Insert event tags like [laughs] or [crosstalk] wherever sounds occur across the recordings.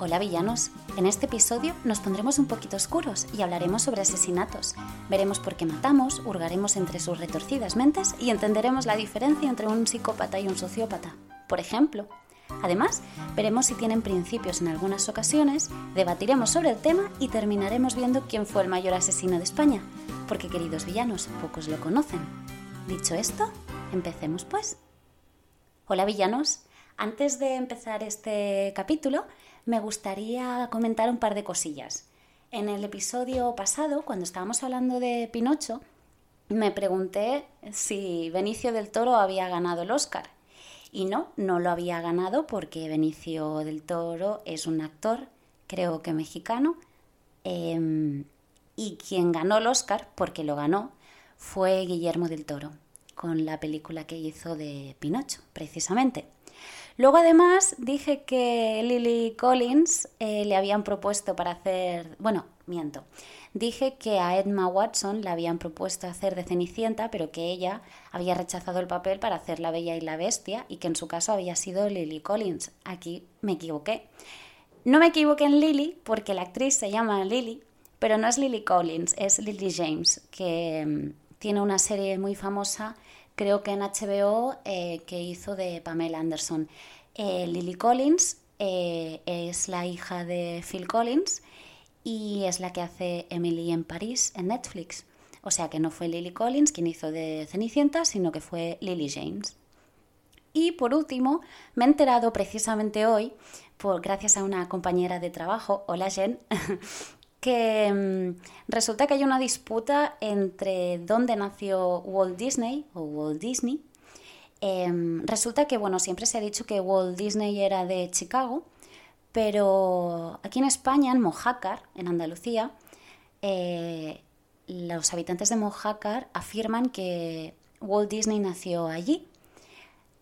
Hola villanos, en este episodio nos pondremos un poquito oscuros y hablaremos sobre asesinatos. Veremos por qué matamos, hurgaremos entre sus retorcidas mentes y entenderemos la diferencia entre un psicópata y un sociópata. Por ejemplo, Además, veremos si tienen principios en algunas ocasiones, debatiremos sobre el tema y terminaremos viendo quién fue el mayor asesino de España, porque queridos villanos, pocos lo conocen. Dicho esto, empecemos pues. Hola villanos, antes de empezar este capítulo, me gustaría comentar un par de cosillas. En el episodio pasado, cuando estábamos hablando de Pinocho, me pregunté si Benicio del Toro había ganado el Oscar. Y no, no lo había ganado porque Benicio del Toro es un actor, creo que mexicano, em, y quien ganó el Oscar, porque lo ganó, fue Guillermo del Toro, con la película que hizo de Pinocho, precisamente. Luego además dije que Lily Collins eh, le habían propuesto para hacer, bueno, miento, dije que a Edma Watson le habían propuesto hacer de Cenicienta, pero que ella había rechazado el papel para hacer La Bella y la Bestia y que en su caso había sido Lily Collins. Aquí me equivoqué. No me equivoqué en Lily porque la actriz se llama Lily, pero no es Lily Collins, es Lily James, que mm, tiene una serie muy famosa creo que en HBO, eh, que hizo de Pamela Anderson. Eh, Lily Collins eh, es la hija de Phil Collins y es la que hace Emily en París en Netflix. O sea que no fue Lily Collins quien hizo de Cenicienta, sino que fue Lily James. Y por último, me he enterado precisamente hoy, por, gracias a una compañera de trabajo, hola Jen, [laughs] que mm, resulta que hay una disputa entre dónde nació Walt Disney o Walt Disney. Em, resulta que, bueno, siempre se ha dicho que Walt Disney era de Chicago, pero aquí en España, en Mojácar, en Andalucía, eh, los habitantes de Mojácar afirman que Walt Disney nació allí.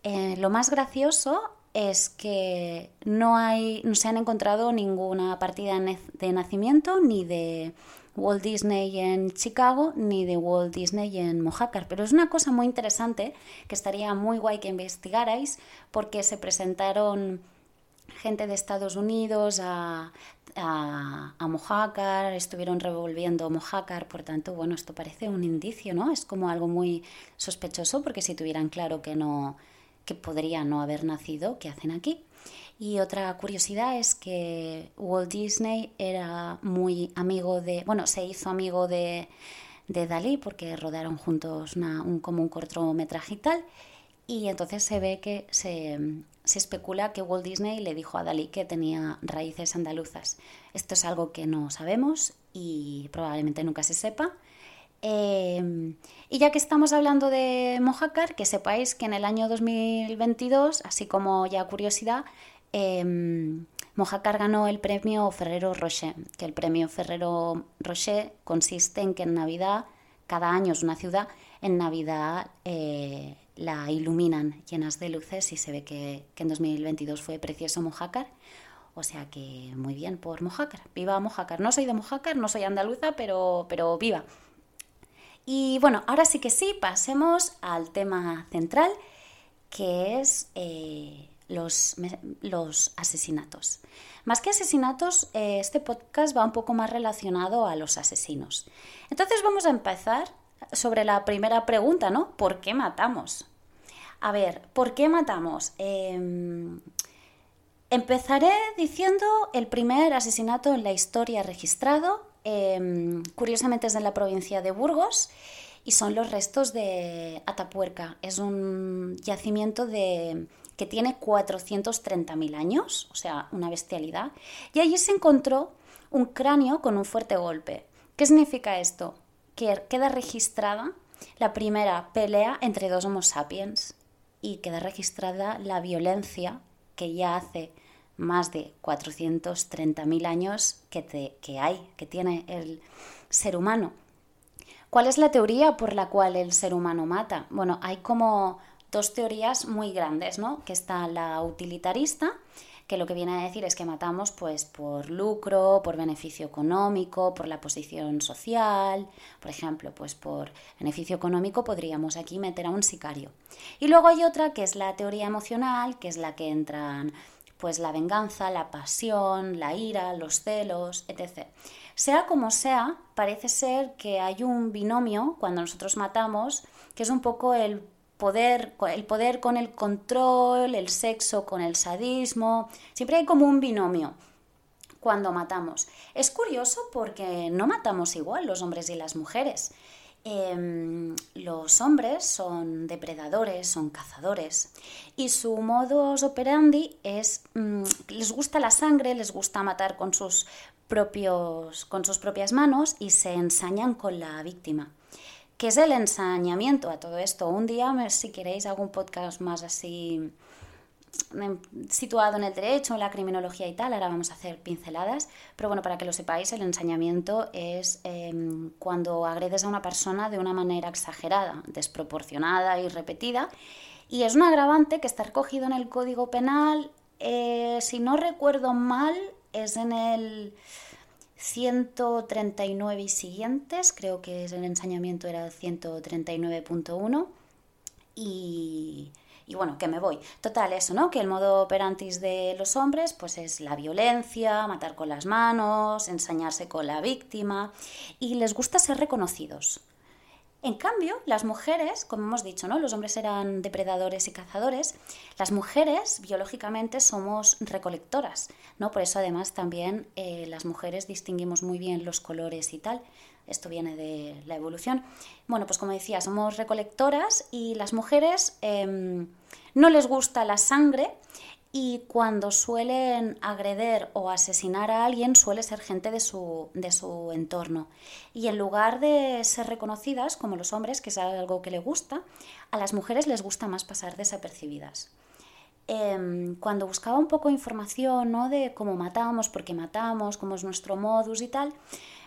Eh, lo más gracioso es que no, hay, no se han encontrado ninguna partida de nacimiento ni de Walt Disney en Chicago ni de Walt Disney en Mojácar. Pero es una cosa muy interesante que estaría muy guay que investigarais porque se presentaron gente de Estados Unidos a, a, a Mojácar, estuvieron revolviendo Mojácar, por tanto, bueno, esto parece un indicio, ¿no? Es como algo muy sospechoso porque si tuvieran claro que no que podría no haber nacido, ¿qué hacen aquí? Y otra curiosidad es que Walt Disney era muy amigo de, bueno, se hizo amigo de, de Dalí porque rodaron juntos un, como cortometraje y tal. Y entonces se ve que se, se especula que Walt Disney le dijo a Dalí que tenía raíces andaluzas. Esto es algo que no sabemos y probablemente nunca se sepa. Em, y ya que estamos hablando de Mojácar, que sepáis que en el año 2022, así como ya curiosidad, eh, Mojácar ganó el premio Ferrero Rocher, que el premio Ferrero Rocher consiste en que en Navidad, cada año es una ciudad, en Navidad eh, la iluminan llenas de luces y se ve que, que en 2022 fue precioso Mojácar. O sea que muy bien por Mojácar. Viva Mojácar. No soy de Mojácar, no soy andaluza, pero, pero viva. Y bueno, ahora sí que sí, pasemos al tema central, que es eh, los, los, asesinatos. Más que asesinatos, eh, este podcast va un poco más relacionado a los asesinos. Entonces vamos a empezar sobre la primera pregunta, ¿no? ¿Por qué matamos? A ver, ¿por qué matamos? Em, empezaré diciendo el primer asesinato en la historia registrado Em, curiosamente es de la provincia de Burgos y son los restos de Atapuerca. Es un yacimiento de, que tiene 430.000 años, o sea, una bestialidad. Y allí se encontró un cráneo con un fuerte golpe. ¿Qué significa esto? Que queda registrada la primera pelea entre dos Homo sapiens y queda registrada la violencia que ya hace más de 430.000 años que, que hay, que tiene el ser humano. ¿Cuál es la teoría por la cual el ser humano mata? Bueno, hay como dos teorías muy grandes, ¿no? Que está la utilitarista, que lo que viene a decir es que matamos pues por lucro, por beneficio económico, por la posición social, por ejemplo, pues por beneficio económico podríamos aquí meter a un sicario. Y luego hay otra que es la teoría emocional, que es la que entran pues la venganza, la pasión, la ira, los celos, etc. Sea como sea, parece ser que hay un binomio cuando nosotros matamos, que es un poco el poder, el poder con el control, el sexo con el sadismo, siempre hay como un binomio cuando matamos. Es curioso porque no matamos igual los hombres y las mujeres. Em, los hombres son depredadores, son cazadores y su modus operandi es mm, les gusta la sangre, les gusta matar con sus propios con sus propias manos y se ensañan con la víctima. ¿Qué es el ensañamiento a todo esto? Un día, si queréis, hago un podcast más así situado en el derecho, en la criminología y tal, ahora vamos a hacer pinceladas, pero bueno, para que lo sepáis, el ensañamiento es em, cuando agredes a una persona de una manera exagerada, desproporcionada y repetida, y es un agravante que está recogido en el Código Penal, eh, si no recuerdo mal, es en el 139 y siguientes, creo que el ensañamiento era el 139.1, y y bueno, que me voy. Total, eso, ¿no? Que el modo operantis de los hombres, pues es la violencia, matar con las manos, ensañarse con la víctima, y les gusta ser reconocidos. En cambio, las mujeres, como hemos dicho, ¿no? Los hombres eran depredadores y cazadores. Las mujeres, biológicamente, somos recolectoras, ¿no? Por eso, además, también eh, las mujeres distinguimos muy bien los colores y tal. Esto viene de la evolución. Bueno, pues como decía, somos recolectoras y las mujeres em, no les gusta la sangre y cuando suelen agreder o asesinar a alguien suele ser gente de su, de su entorno. Y en lugar de ser reconocidas como los hombres, que es algo que le gusta, a las mujeres les gusta más pasar desapercibidas. Em, cuando buscaba un poco información ¿no? de cómo matamos, por qué matamos, cómo es nuestro modus y tal,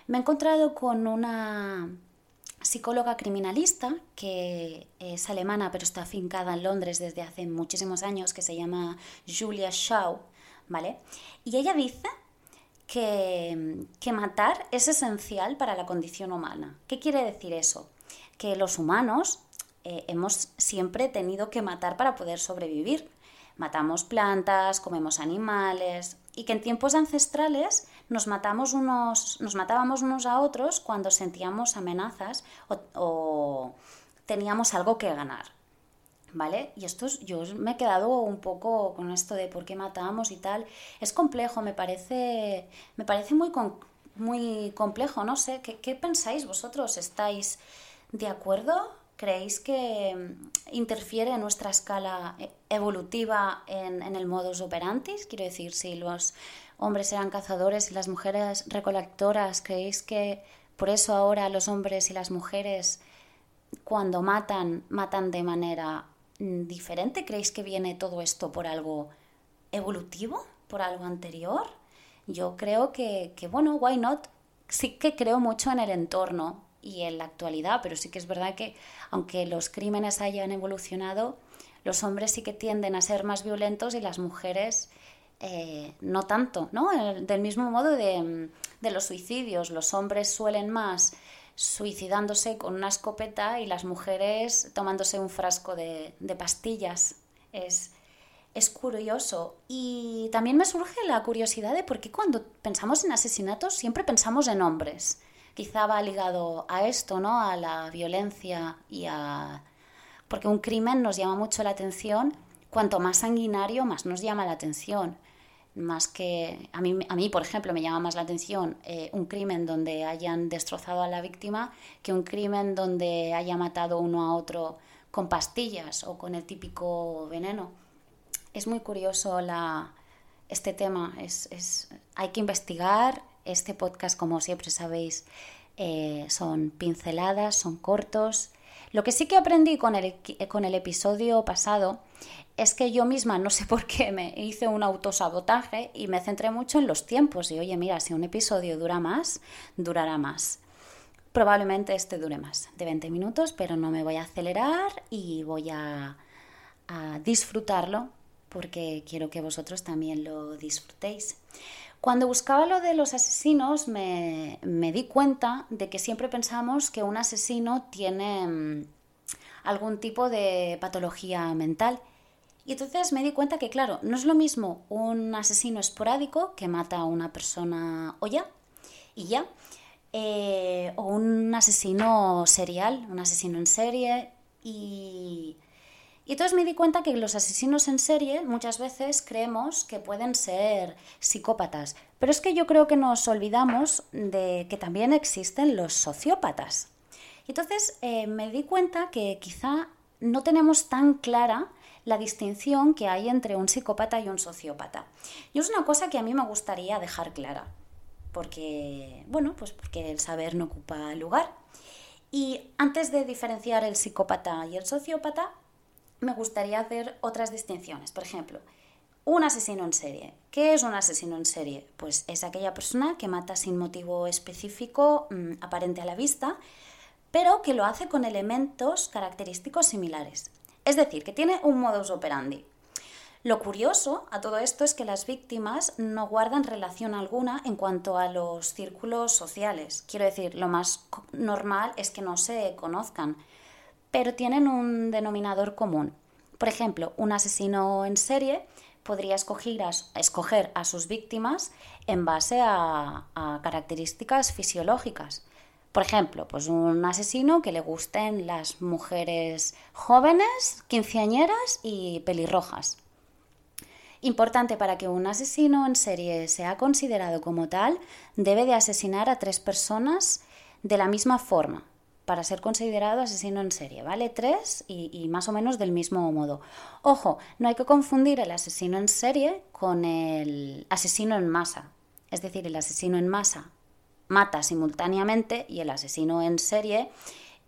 me he encontrado con una psicóloga criminalista que es alemana pero está afincada en Londres desde hace muchísimos años que se llama Julia Shaw, ¿vale? Y ella dice que, que matar es esencial para la condición humana. ¿Qué quiere decir eso? Que los humanos eh, hemos siempre tenido que matar para poder sobrevivir. Matamos plantas, comemos animales, y que en tiempos ancestrales nos, matamos unos, nos matábamos unos a otros cuando sentíamos amenazas o, teníamos algo que ganar. ¿Vale? Y esto yo me he quedado un poco con esto de por qué matamos y tal. Es complejo, me parece, me parece muy, muy complejo, no sé. ¿Qué, ¿Qué pensáis vosotros? ¿Estáis de acuerdo? ¿Creéis que mm, interfiere nuestra escala eh, evolutiva en, el modus operandi? Quiero decir, si los hombres eran cazadores y las mujeres recolectoras, ¿creéis que por eso ahora los hombres y las mujeres cuando matan, matan de manera mm, diferente? ¿Creéis que viene todo esto por algo evolutivo, por algo anterior? Yo creo que, que bueno, why not? Sí que creo mucho en el entorno, y en la actualidad, pero sí que es verdad que aunque los crímenes hayan evolucionado, los hombres sí que tienden a ser más violentos y las mujeres eh, no tanto, ¿no? Del mismo modo de, de, los suicidios, los hombres suelen más suicidándose con una escopeta y las mujeres tomándose un frasco de, de pastillas. Es, es curioso. Y también me surge la curiosidad de por qué cuando pensamos en asesinatos siempre pensamos en hombres quizá va ligado a esto, ¿no? A la violencia y a... Porque un crimen nos llama mucho la atención, cuanto más sanguinario, más nos llama la atención. Más que... A mí, a mí por ejemplo, me llama más la atención eh, un crimen donde hayan destrozado a la víctima que un crimen donde haya matado uno a otro con pastillas o con el típico veneno. Es muy curioso la, este tema. Es, es, hay que investigar, este podcast, como siempre sabéis, eh, son pinceladas, son cortos. Lo que sí que aprendí con el, con el episodio pasado es que yo misma, no sé por qué, me hice un autosabotaje y me centré mucho en los tiempos. Y oye, mira, si un episodio dura más, durará más. Probablemente este dure más, de 20 minutos, pero no me voy a acelerar y voy a, a disfrutarlo porque quiero que vosotros también lo disfrutéis. Cuando buscaba lo de los asesinos me, di cuenta de que siempre pensamos que un asesino tiene mm, algún tipo de patología mental. Y entonces me di cuenta que, claro, no es lo mismo un asesino esporádico que mata a una persona o ya, y ya, eh, o un asesino serial, un asesino en serie, y, y entonces me di cuenta que los asesinos en serie muchas veces creemos que pueden ser psicópatas, pero es que yo creo que nos olvidamos de que también existen los sociópatas. Entonces eh, me di cuenta que quizá no tenemos tan clara la distinción que hay entre un psicópata y un sociópata. Y es una cosa que a mí me gustaría dejar clara, porque, bueno, pues porque el saber no ocupa lugar. Y antes de diferenciar el psicópata y el sociópata, me gustaría hacer otras distinciones. Por ejemplo, un asesino en serie. ¿Qué es un asesino en serie? Pues es aquella persona que mata sin motivo específico mm, aparente a la vista, pero que lo hace con elementos característicos similares. Es decir, que tiene un modus operandi. Lo curioso a todo esto es que las víctimas no guardan relación alguna en cuanto a los círculos sociales. Quiero decir, lo más normal es que no se conozcan pero tienen un denominador común. Por ejemplo, un asesino en serie podría escoger a, a sus víctimas en base a, características fisiológicas. Por ejemplo, pues un asesino que le gusten las mujeres jóvenes, quinceañeras y pelirrojas. Importante para que un asesino en serie sea considerado como tal, debe de asesinar a tres personas de la misma forma, para ser considerado asesino en serie, ¿vale? Tres y, más o menos del mismo modo. Ojo, no hay que confundir el asesino en serie con el asesino en masa. Es decir, el asesino en masa mata simultáneamente y el asesino en serie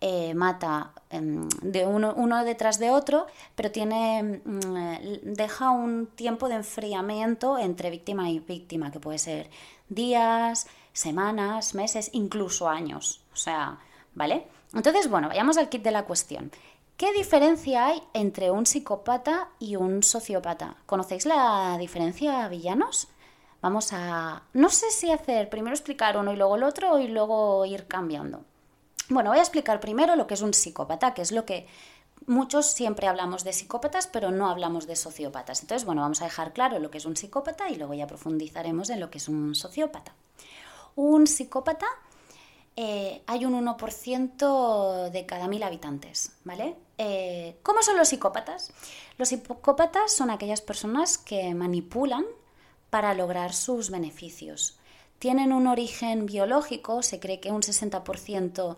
eh, mata em, de uno, detrás de otro, pero tiene, mm, deja un tiempo de enfriamiento entre víctima y víctima, que puede ser días, semanas, meses, incluso años. O sea, ¿vale? Entonces, bueno, vayamos al kit de la cuestión. ¿Qué diferencia hay entre un psicópata y un sociópata? ¿Conocéis la diferencia, villanos? Vamos a... No sé si hacer primero explicar uno y luego el otro y luego ir cambiando. Bueno, voy a explicar primero lo que es un psicópata, que es lo que muchos siempre hablamos de psicópatas, pero no hablamos de sociópatas. Entonces, bueno, vamos a dejar claro lo que es un psicópata y luego ya profundizaremos en lo que es un sociópata. Un psicópata eh, hay un 1% de cada mil habitantes, ¿vale? Eh, ¿Cómo son los psicópatas? Los psicópatas son aquellas personas que manipulan para lograr sus beneficios. Tienen un origen biológico, se cree que un 60%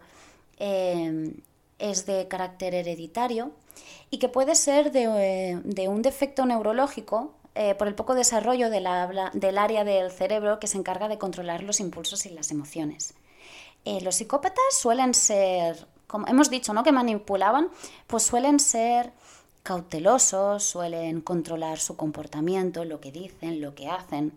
eh, es de carácter hereditario y que puede ser de, un defecto neurológico por el poco desarrollo del área del cerebro que se encarga de controlar los impulsos y las emociones. Eh, los psicópatas suelen ser, como hemos dicho, ¿no? Que manipulaban, pues suelen ser cautelosos, suelen controlar su comportamiento, lo que dicen, lo que hacen,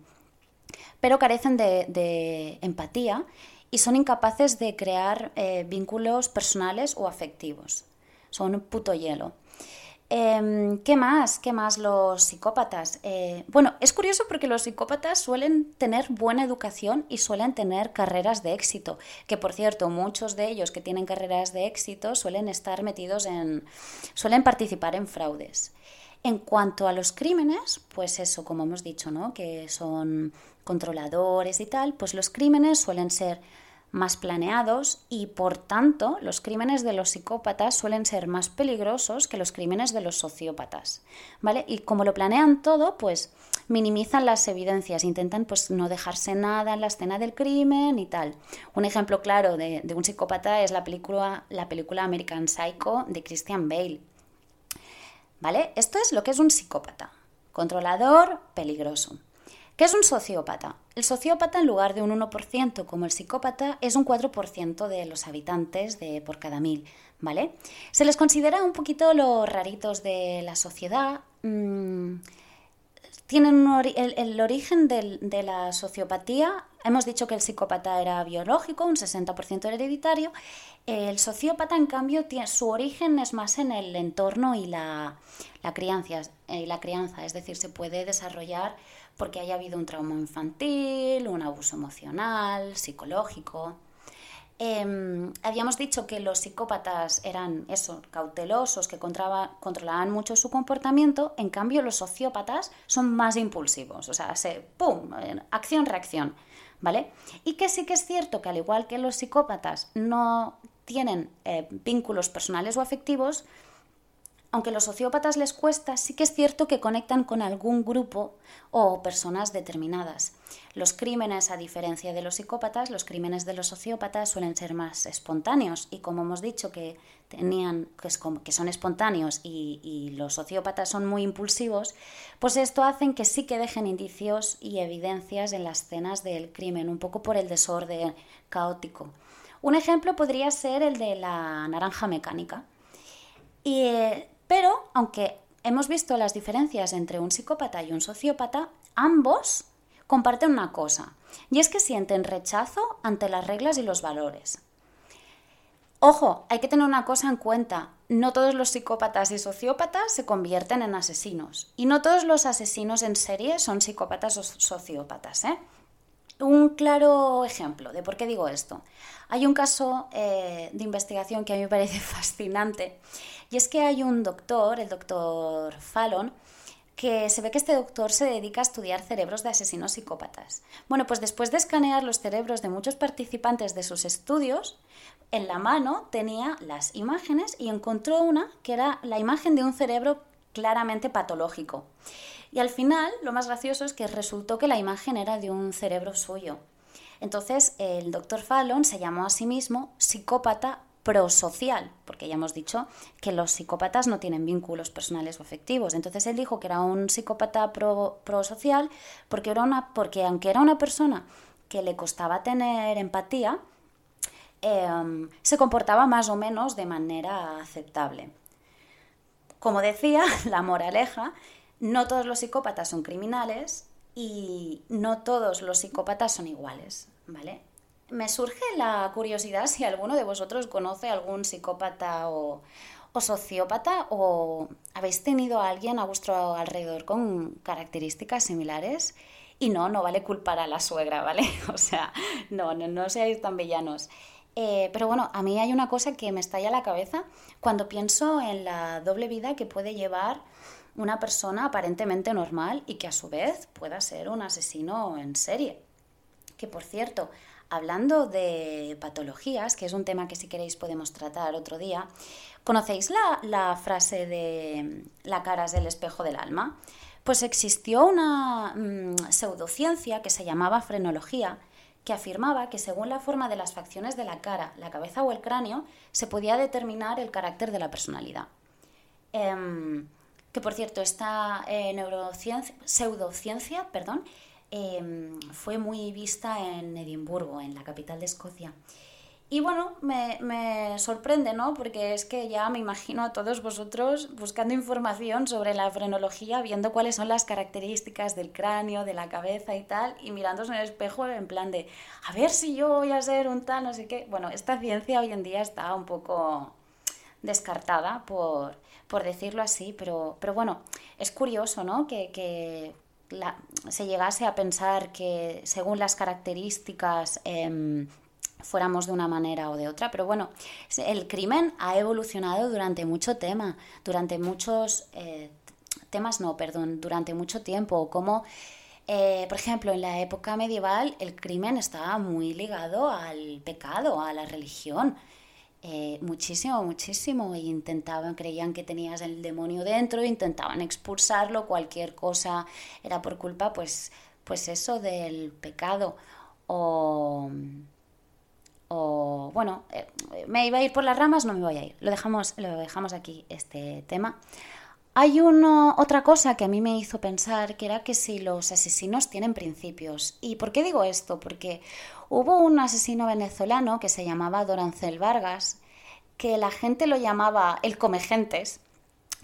pero carecen de, empatía y son incapaces de crear eh, vínculos personales o afectivos. Son un puto hielo. Em, ¿Qué más? ¿Qué más los psicópatas? Eh, bueno, es curioso porque los psicópatas suelen tener buena educación y suelen tener carreras de éxito, que por cierto, muchos de ellos que tienen carreras de éxito suelen estar metidos en... suelen participar en fraudes. En cuanto a los crímenes, pues eso, como hemos dicho, ¿no? Que son controladores y tal, pues los crímenes suelen ser más planeados y por tanto los crímenes de los psicópatas suelen ser más peligrosos que los crímenes de los sociópatas, ¿vale? Y como lo planean todo, pues minimizan las evidencias, intentan pues no dejarse nada en la escena del crimen y tal. Un ejemplo claro de, un psicópata es la película, la película American Psycho de Christian Bale. ¿Vale? Esto es lo que es un psicópata. Controlador, peligroso. ¿Qué es un sociópata? El sociópata, en lugar de un 1% como el psicópata, es un 4% de los habitantes de por cada mil, ¿vale? Se les considera un poquito los raritos de la sociedad. Mm, tienen el, origen de la sociopatía. Hemos dicho que el psicópata era biológico, un 60% hereditario. El sociópata, en cambio, tiene, su origen es más en el entorno y la, la, crianza, y la crianza, es decir, se puede desarrollar porque haya habido un trauma infantil, un abuso emocional, psicológico. Em, habíamos dicho que los psicópatas eran eso, cautelosos, que controlaban mucho su comportamiento, en cambio los sociópatas son más impulsivos, o sea, se, ¡pum! Acción-reacción, ¿vale? Y que sí que es cierto que al igual que los psicópatas no tienen eh, vínculos personales o afectivos, aunque a los sociópatas les cuesta, sí que es cierto que conectan con algún grupo o personas determinadas. Los crímenes, a diferencia de los psicópatas, los crímenes de los sociópatas suelen ser más espontáneos y como hemos dicho que tenían que, son espontáneos y, los sociópatas son muy impulsivos, pues esto hace que sí que dejen indicios y evidencias en las escenas del crimen, un poco por el desorden caótico. Un ejemplo podría ser el de la naranja mecánica. Y eh, pero, aunque hemos visto las diferencias entre un psicópata y un sociópata, ambos comparten una cosa, y es que sienten rechazo ante las reglas y los valores. Ojo, hay que tener una cosa en cuenta, no todos los psicópatas y sociópatas se convierten en asesinos, y no todos los asesinos en serie son psicópatas o sociópatas. ¿eh? Un claro ejemplo de por qué digo esto. Hay un caso eh, de investigación que a mí me parece [laughs] fascinante y es que hay un doctor, el doctor Fallon, que se ve que este doctor se dedica a estudiar cerebros de asesinos psicópatas. Bueno, pues después de escanear los cerebros de muchos participantes de sus estudios, en la mano tenía las imágenes y encontró una que era la imagen de un cerebro claramente patológico. Y al final, lo más gracioso es que resultó que la imagen era de un cerebro suyo. Entonces, el doctor Fallon se llamó a sí mismo psicópata prosocial, porque ya hemos dicho que los psicópatas no tienen vínculos personales o afectivos. Entonces él dijo que era un psicópata prosocial porque, era una, porque aunque era una persona que le costaba tener empatía, em, se comportaba más o menos de manera aceptable. Como decía, [laughs] la moraleja, no todos los psicópatas son criminales y no todos los psicópatas son iguales, ¿vale? Me surge la curiosidad si alguno de vosotros conoce algún psicópata o, sociópata o habéis tenido a alguien a vuestro alrededor con características similares. Y no, no vale culpar a la suegra, ¿vale? [laughs] O sea, no, no, seáis tan villanos. Eh, pero bueno, a mí hay una cosa que me estalla la cabeza cuando pienso en la doble vida que puede llevar una persona aparentemente normal y que a su vez pueda ser un asesino en serie. Que por cierto, Hablando de patologías, que es un tema que si queréis podemos tratar otro día, ¿conocéis la, frase de la cara es el espejo del alma? Pues existió una mm, pseudociencia que se llamaba frenología, que afirmaba que según la forma de las facciones de la cara, la cabeza o el cráneo, se podía determinar el carácter de la personalidad. Em, que por cierto, esta eh, neurociencia, pseudociencia perdón, Em, fue muy vista en Edimburgo, en la capital de Escocia. Y bueno, me, sorprende, ¿no? Porque es que ya me imagino a todos vosotros buscando información sobre la frenología, viendo cuáles son las características del cráneo, de la cabeza y tal, y mirándose en el espejo en plan de, a ver si yo voy a ser un tal, no sé qué. Bueno, esta ciencia hoy en día está un poco descartada, por, decirlo así, pero, pero bueno, es curioso, ¿no? que se llegase a pensar que según las características em, fuéramos de una manera o de otra, pero bueno, el crimen ha evolucionado durante mucho tema, durante muchos eh, temas, no, perdón, durante mucho tiempo, como eh, por ejemplo, en la época medieval el crimen estaba muy ligado al pecado, a la religión. Eh, muchísimo, muchísimo. Intentaban, creían que tenías el demonio dentro, intentaban expulsarlo, cualquier cosa era por culpa, pues, pues eso del pecado. O, o bueno, eh, me iba a ir por las ramas, no me voy a ir. Lo dejamos, lo dejamos aquí, este tema. Hay uno, otra cosa que a mí me hizo pensar, que era que si los asesinos tienen principios. ¿Y por qué digo esto? Porque hubo un asesino venezolano que se llamaba Dorancel Vargas, que la gente lo llamaba el comegentes,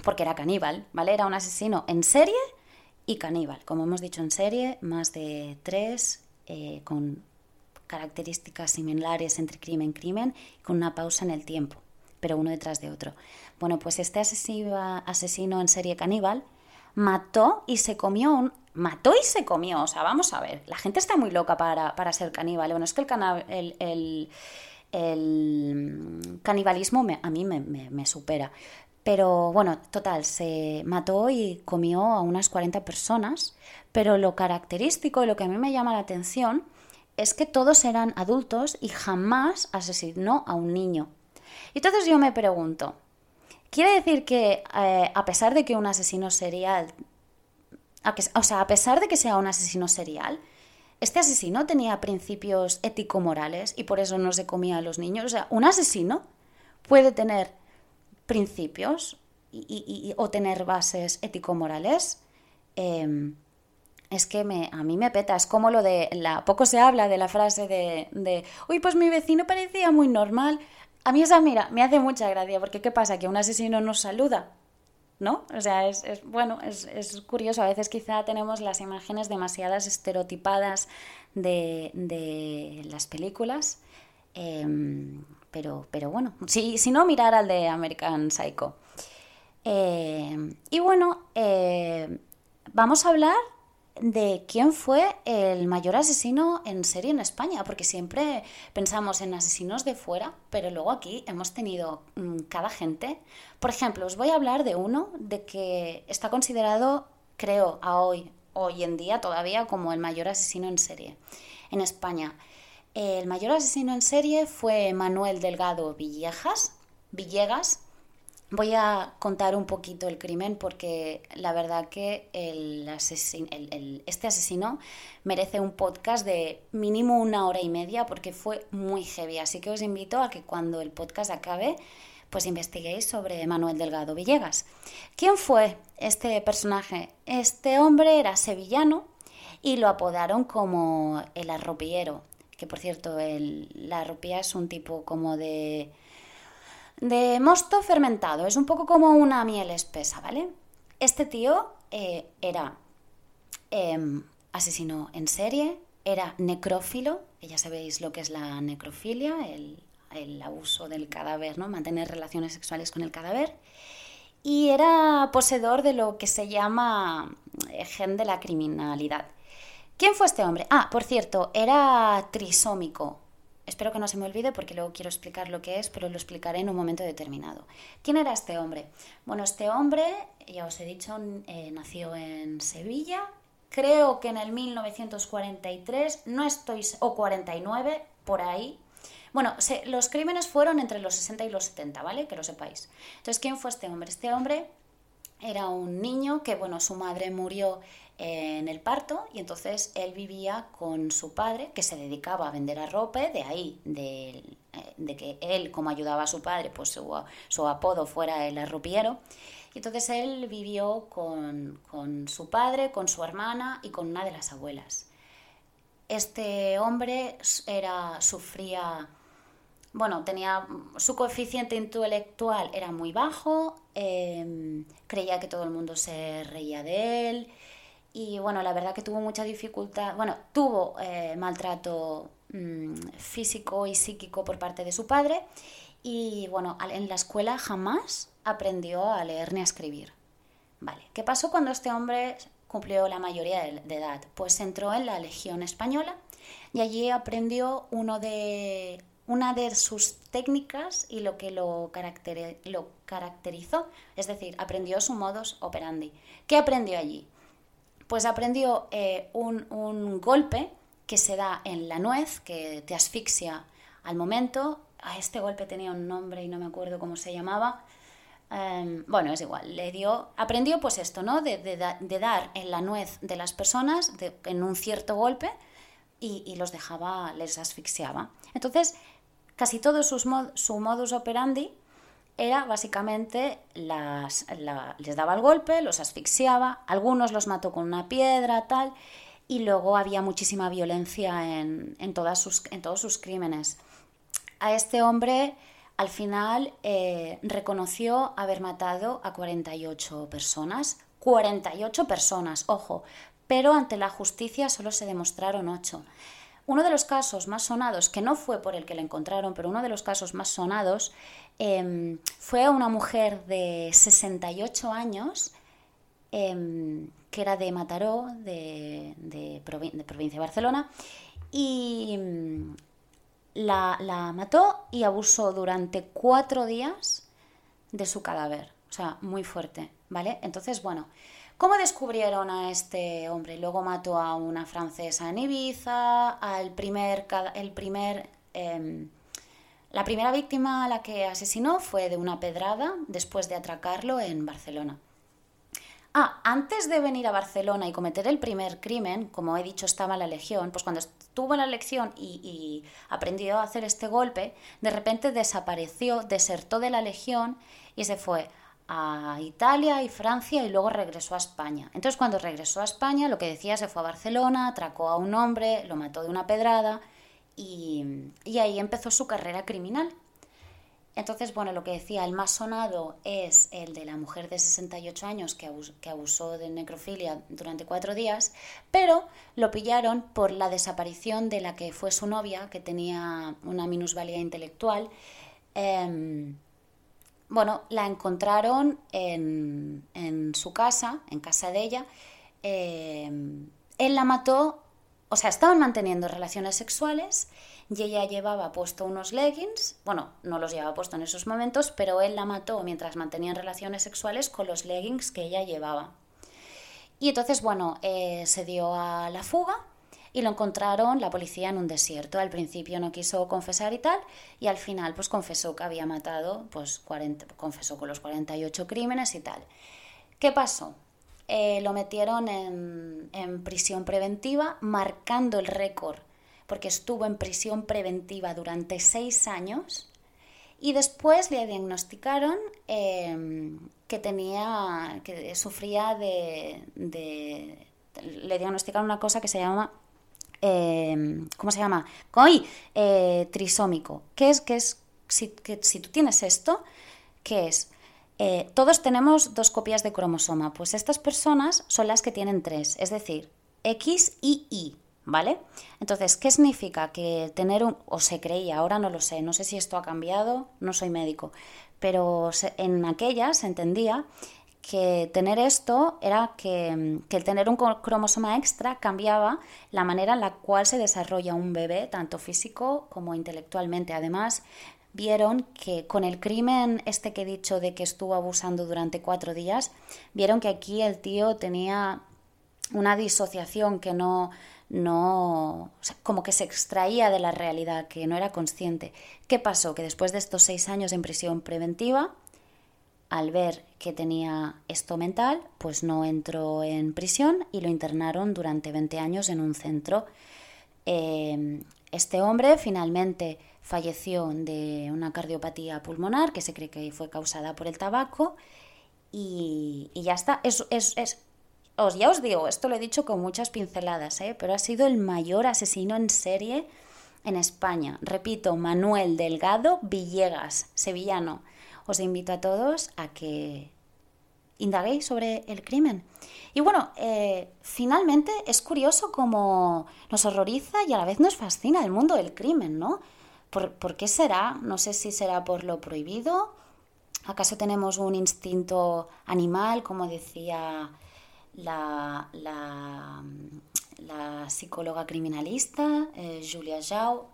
porque era caníbal, ¿vale? Era un asesino en serie y caníbal. Como hemos dicho en serie, más de tres, eh, con características similares entre crimen y crimen, con una pausa en el tiempo pero uno detrás de otro. Bueno, pues este asesino, en serie caníbal mató y se comió un... Mató y se comió, o sea, vamos a ver, la gente está muy loca para, ser caníbal. Bueno, es que el, el canibalismo a mí me, supera. Pero bueno, total, se mató y comió a unas 40 personas, pero lo característico y lo que a mí me llama la atención es que todos eran adultos y jamás asesinó a un niño. Entonces yo me pregunto, ¿quiere decir que eh, a pesar de que un asesino serial, o sea, a pesar de que sea un asesino serial, este asesino tenía principios ético-morales y por eso no se comía a los niños? O sea, un asesino puede tener principios y, o tener bases ético-morales. Em, es que me, a mí me peta, es como lo de la, poco se habla de la frase de, de, uy, pues mi vecino parecía muy normal. A mí esa, mira, me hace mucha gracia, porque ¿qué pasa? Que un asesino nos saluda, ¿no? O sea, es, bueno, es, curioso, a veces quizá tenemos las imágenes demasiadas estereotipadas de, las películas, em, pero, pero bueno, si, si no, mirar al de American Psycho. Em, y bueno, eh, vamos a hablar de quién fue el mayor asesino en serie en España, porque siempre pensamos en asesinos de fuera, pero luego aquí hemos tenido mm, cada gente. Por ejemplo, os voy a hablar de uno de que está considerado, creo, a hoy, hoy en día todavía como el mayor asesino en serie en España. El mayor asesino en serie fue Manuel Delgado Villegas, Villegas Voy a contar un poquito el crimen porque la verdad que el este asesino merece un podcast de mínimo una hora y media porque fue muy heavy. Así que os invito a que cuando el podcast acabe, pues investiguéis sobre Manuel Delgado Villegas. ¿Quién fue este personaje? Este hombre era sevillano y lo apodaron como el arropiero. Que por cierto, el, la arropía es un tipo como de de mosto fermentado. Es un poco como una miel espesa, ¿vale? Este tío eh, era em, asesino en serie, era necrófilo, ya sabéis lo que es la necrofilia, el, el abuso del cadáver, ¿no? Mantener relaciones sexuales con el cadáver. Y era poseedor de lo que se llama eh, gen de la criminalidad. ¿Quién fue este hombre? Ah, por cierto, era trisómico, Espero que no se me olvide porque luego quiero explicar lo que es, pero lo explicaré en un momento determinado. ¿Quién era este hombre? Bueno, este hombre, ya os he dicho, eh, nació en Sevilla, creo que en el 1943, no estoy, o 49, por ahí. Bueno, los crímenes fueron entre los 60 y los 70, ¿vale? Que lo sepáis. Entonces, ¿quién fue este hombre? Este hombre era un niño que, bueno, su madre murió en el parto y entonces él vivía con su padre que se dedicaba a vender arrope, de ahí, de, de que él como ayudaba a su padre, pues su, apodo fuera el arropiero. Y entonces él vivió con, con su padre, con su hermana y con una de las abuelas. Este hombre era, sufría bueno, tenía su coeficiente intelectual era muy bajo, em, creía que todo el mundo se reía de él y bueno, la verdad que tuvo mucha dificultad, bueno, tuvo eh, maltrato mm, físico y psíquico por parte de su padre y bueno, en la escuela jamás aprendió a leer ni a escribir. Vale, ¿qué pasó cuando este hombre cumplió la mayoría de edad? Pues entró en la Legión Española y allí aprendió uno de una de sus técnicas y lo que lo, caracterizó, es decir, aprendió su modus operandi. ¿Qué aprendió allí? Pues aprendió eh, un, golpe que se da en la nuez, que te asfixia al momento. A este golpe tenía un nombre y no me acuerdo cómo se llamaba. Em, bueno, es igual, le dio, aprendió pues esto, ¿no? De, dar en la nuez de las personas en un cierto golpe y, y, los dejaba, les asfixiaba. Entonces, casi todo su modus operandi era básicamente las, les daba el golpe, los asfixiaba, algunos los mató con una piedra, tal, y luego había muchísima violencia sus, en todos sus crímenes. A este hombre al final eh, reconoció haber matado a 48 personas, 48 personas, ojo, pero ante la justicia solo se demostraron 8. Uno de los casos más sonados, que no fue por el que le encontraron, pero uno de los casos más sonados, em, fue una mujer de 68 años, em, que era de Mataró, de, provincia de Barcelona, y, la, la mató y abusó durante cuatro días de su cadáver. O sea, muy fuerte, ¿vale? Entonces, bueno, ¿cómo descubrieron a este hombre? Luego mató a una francesa en Ibiza, al primer, el primer em, la primera víctima a la que asesinó fue de una pedrada después de atracarlo en Barcelona. Ah, antes de venir a Barcelona y cometer el primer crimen, como he dicho, estaba en la Legión, pues cuando estuvo en la Legión y, aprendió a hacer este golpe, de repente desapareció, desertó de la Legión y se fue a Italia y Francia y luego regresó a España. Entonces cuando regresó a España, lo que decía, se fue a Barcelona, atracó a un hombre, lo mató de una pedrada y, ahí empezó su carrera criminal. Entonces, bueno, lo que decía, el más sonado es el de la mujer de 68 años que abusó, que abusó de necrofilia durante cuatro días, pero lo pillaron por la desaparición de la que fue su novia, que tenía una minusvalía intelectual. Em, bueno, la encontraron en, su casa, en casa de ella. Em, él la mató o sea, estaban manteniendo relaciones sexuales y ella llevaba puesto unos leggings, bueno, no los llevaba puesto en esos momentos, pero él la mató mientras mantenían relaciones sexuales con los leggings que ella llevaba. Y entonces, bueno, eh, se dio a la fuga y lo encontraron la policía en un desierto. Al principio no quiso confesar y tal, y al final pues confesó que había matado, pues 40, confesó con los 48 crímenes y tal. ¿Qué pasó? Eh, lo metieron en, prisión preventiva, marcando el récord, porque estuvo en prisión preventiva durante seis años y después le diagnosticaron em, que tenía, que sufría de, le diagnosticaron una cosa que se llama em, ¿cómo se llama? COI, eh, trisómico. ¿Qué es? ¿Qué es? Si tú tienes esto, ¿qué es? Eh, todos tenemos dos copias de cromosoma, pues estas personas son las que tienen tres, es decir, X y Y, ¿vale? Entonces, ¿qué significa? Que tener un, o se creía, ahora no lo sé, no sé si esto ha cambiado, no soy médico, pero en aquella se entendía que tener esto era que, que, el tener un cromosoma extra cambiaba la manera en la cual se desarrolla un bebé, tanto físico como intelectualmente. Además, vieron que con el crimen este que he dicho de que estuvo abusando durante cuatro días, vieron que aquí el tío tenía una disociación que no, no, como que se extraía de la realidad, que no era consciente. ¿Qué pasó? Que después de estos seis años en prisión preventiva, al ver que tenía esto mental, pues no entró en prisión y lo internaron durante 20 años en un centro. Eh, este hombre finalmente falleció de una cardiopatía pulmonar que se cree que fue causada por el tabaco y, ya está. Es, es, os, ya os digo, esto lo he dicho con muchas pinceladas, ¿eh? pero ha sido el mayor asesino en serie en España. Repito, Manuel Delgado Villegas, sevillano. Os invito a todos a que indaguéis sobre el crimen. Y bueno, eh, finalmente es curioso cómo nos horroriza y a la vez nos fascina el mundo del crimen, ¿no? ¿Por, qué será? No sé si será por lo prohibido. ¿Acaso tenemos un instinto animal, como decía la, psicóloga criminalista eh, Julia Shaw,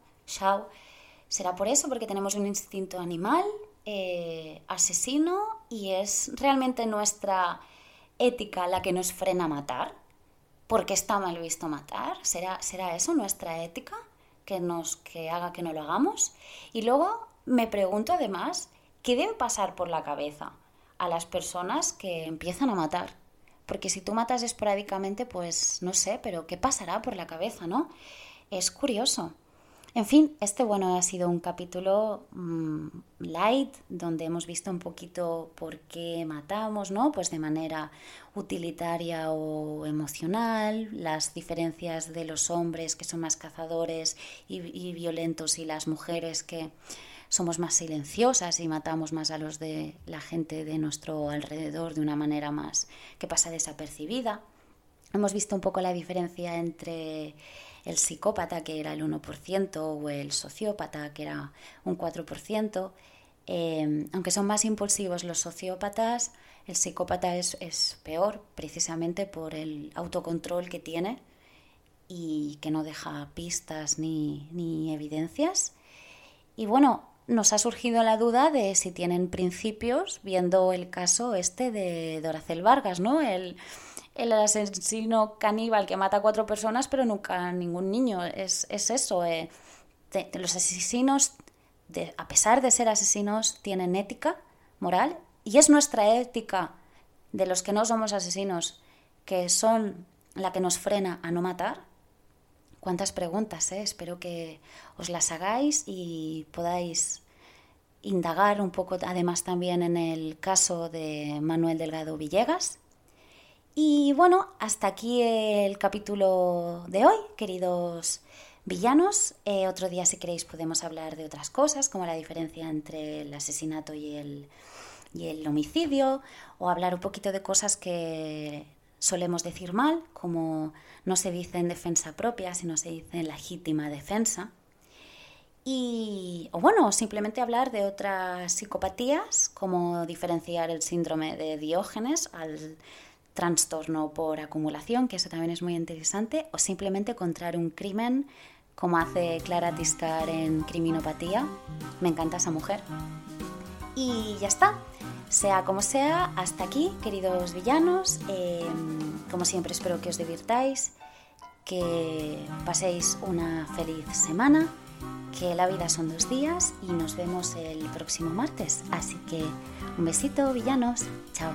¿Será por eso? Porque tenemos un instinto animal, eh, asesino, y es realmente nuestra ética la que nos frena a matar. porque está mal visto matar? ¿Será, ¿Será eso nuestra ética? que, nos, que haga que no lo hagamos. Y luego me pregunto además, ¿qué debe pasar por la cabeza a las personas que empiezan a matar? Porque si tú matas esporádicamente, pues no sé, pero ¿qué pasará por la cabeza, no? Es curioso. En fin, este bueno ha sido un capítulo mm, light donde hemos visto un poquito por qué matamos, ¿no? Pues de manera utilitaria o emocional, las diferencias de los hombres que son más cazadores y, violentos y las mujeres que somos más silenciosas y matamos más a los de la gente de nuestro alrededor de una manera más que pasa desapercibida. Hemos visto un poco la diferencia entre el psicópata, que era el 1%, o el sociópata, que era un 4%. Eh, aunque son más impulsivos los sociópatas, el psicópata es, peor precisamente por el autocontrol que tiene y que no deja pistas ni, ni evidencias. Y bueno, nos ha surgido la duda de si tienen principios, viendo el caso este de Doracel Vargas, ¿no? El, el asesino caníbal que mata a cuatro personas, pero nunca a ningún niño. Es, eso. Eh. los asesinos, a pesar de ser asesinos, tienen ética, moral, y es nuestra ética de los que no somos asesinos, que son la que nos frena a no matar. Cuántas preguntas, ¿eh? espero que os las hagáis y podáis indagar un poco además también en el caso de Manuel Delgado Villegas. Y bueno, hasta aquí el capítulo de hoy, queridos villanos. Eh, otro día, si queréis, podemos hablar de otras cosas, como la diferencia entre el asesinato y el, y el homicidio, o hablar un poquito de cosas que solemos decir mal, como no se dice en defensa propia, sino se dice en legítima defensa. Y, o bueno, simplemente hablar de otras psicopatías, como diferenciar el síndrome de Diógenes al trastorno por acumulación, que eso también es muy interesante, o simplemente encontrar un crimen como hace Clara Tiscar en Criminopatía. Me encanta esa mujer. Y ya está. Sea como sea, hasta aquí, queridos villanos. Em, como siempre, espero que os divirtáis, que paséis una feliz semana que la vida son dos días y nos vemos el próximo martes. Así que un besito, villanos. Chao.